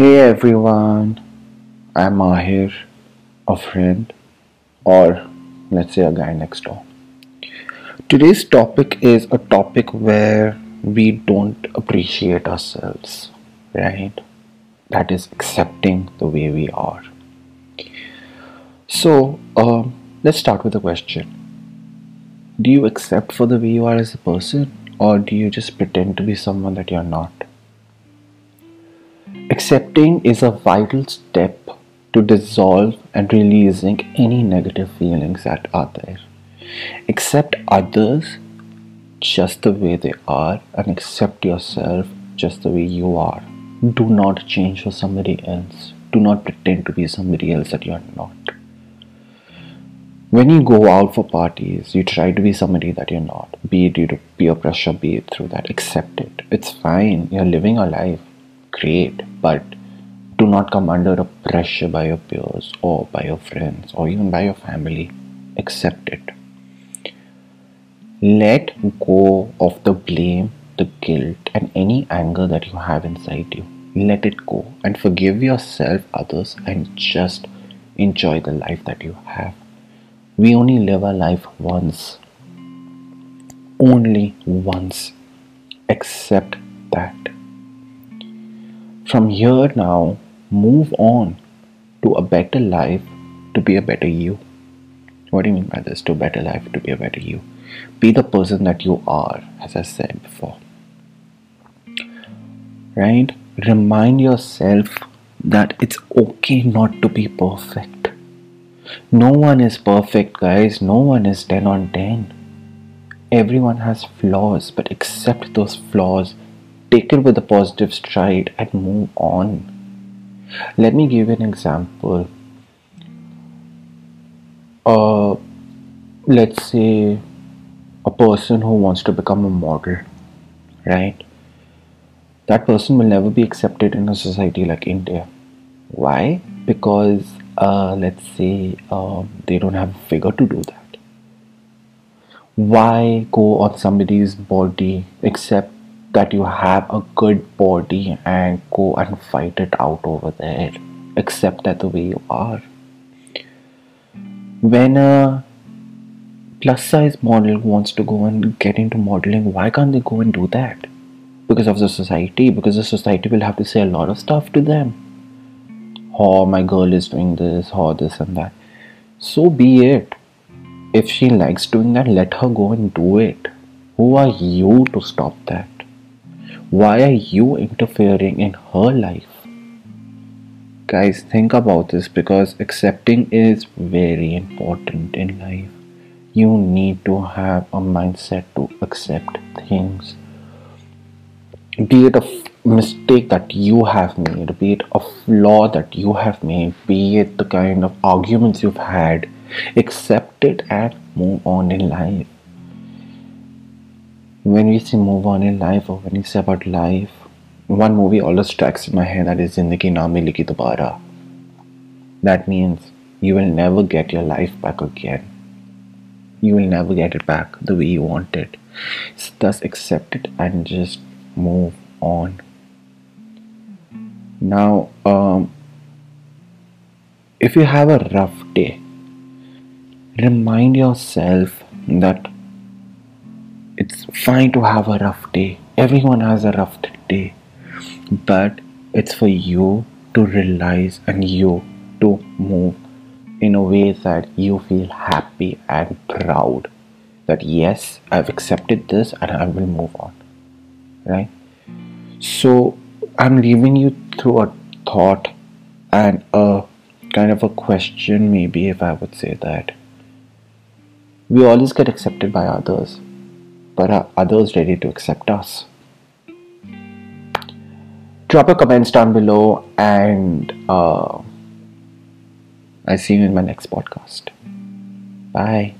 Hey everyone, I'm Mahir, a friend, or let's say a guy next door. Today's topic is a topic where we don't appreciate ourselves, right? That is accepting the way we are. So, um, let's start with a question Do you accept for the way you are as a person, or do you just pretend to be someone that you're not? Accepting is a vital step to dissolve and releasing any negative feelings that are there. Accept others just the way they are and accept yourself just the way you are. Do not change for somebody else. Do not pretend to be somebody else that you are not. When you go out for parties, you try to be somebody that you're not. Be it due to peer pressure, be it through that. Accept it. It's fine. You're living a life great, but do not come under a pressure by your peers or by your friends or even by your family. Accept it. Let go of the blame, the guilt, and any anger that you have inside you. Let it go and forgive yourself, others, and just enjoy the life that you have. We only live our life once. Only once. Accept that. From here now, move on to a better life to be a better you. What do you mean by this? To a better life, to be a better you. Be the person that you are, as I said before. Right? Remind yourself that it's okay not to be perfect. No one is perfect, guys. No one is 10 on 10. Everyone has flaws, but accept those flaws take it with a positive stride and move on. Let me give an example. Uh, let's say a person who wants to become a model, right? That person will never be accepted in a society like India. Why? Because uh, let's say uh, they don't have figure to do that. Why go on somebody's body except that you have a good body and go and fight it out over there. Accept that the way you are. When a plus size model wants to go and get into modeling, why can't they go and do that? Because of the society, because the society will have to say a lot of stuff to them. Oh, my girl is doing this, or this and that. So be it. If she likes doing that, let her go and do it. Who are you to stop that? Why are you interfering in her life? Guys, think about this because accepting is very important in life. You need to have a mindset to accept things. Be it a mistake that you have made, be it a flaw that you have made, be it the kind of arguments you've had, accept it and move on in life when we say move on in life or when we say about life, one movie always strikes in my head that is Zindagi Na Milegi Dobara. That means you will never get your life back again. You will never get it back the way you want it. So thus accept it and just move on. Now, um, if you have a rough day, remind yourself that it's fine to have a rough day. Everyone has a rough day. But it's for you to realize and you to move in a way that you feel happy and proud that yes, I've accepted this and I will move on. Right? So I'm leaving you through a thought and a kind of a question, maybe if I would say that. We always get accepted by others but are others ready to accept us? Drop your comments down below, and uh, I'll see you in my next podcast. Bye.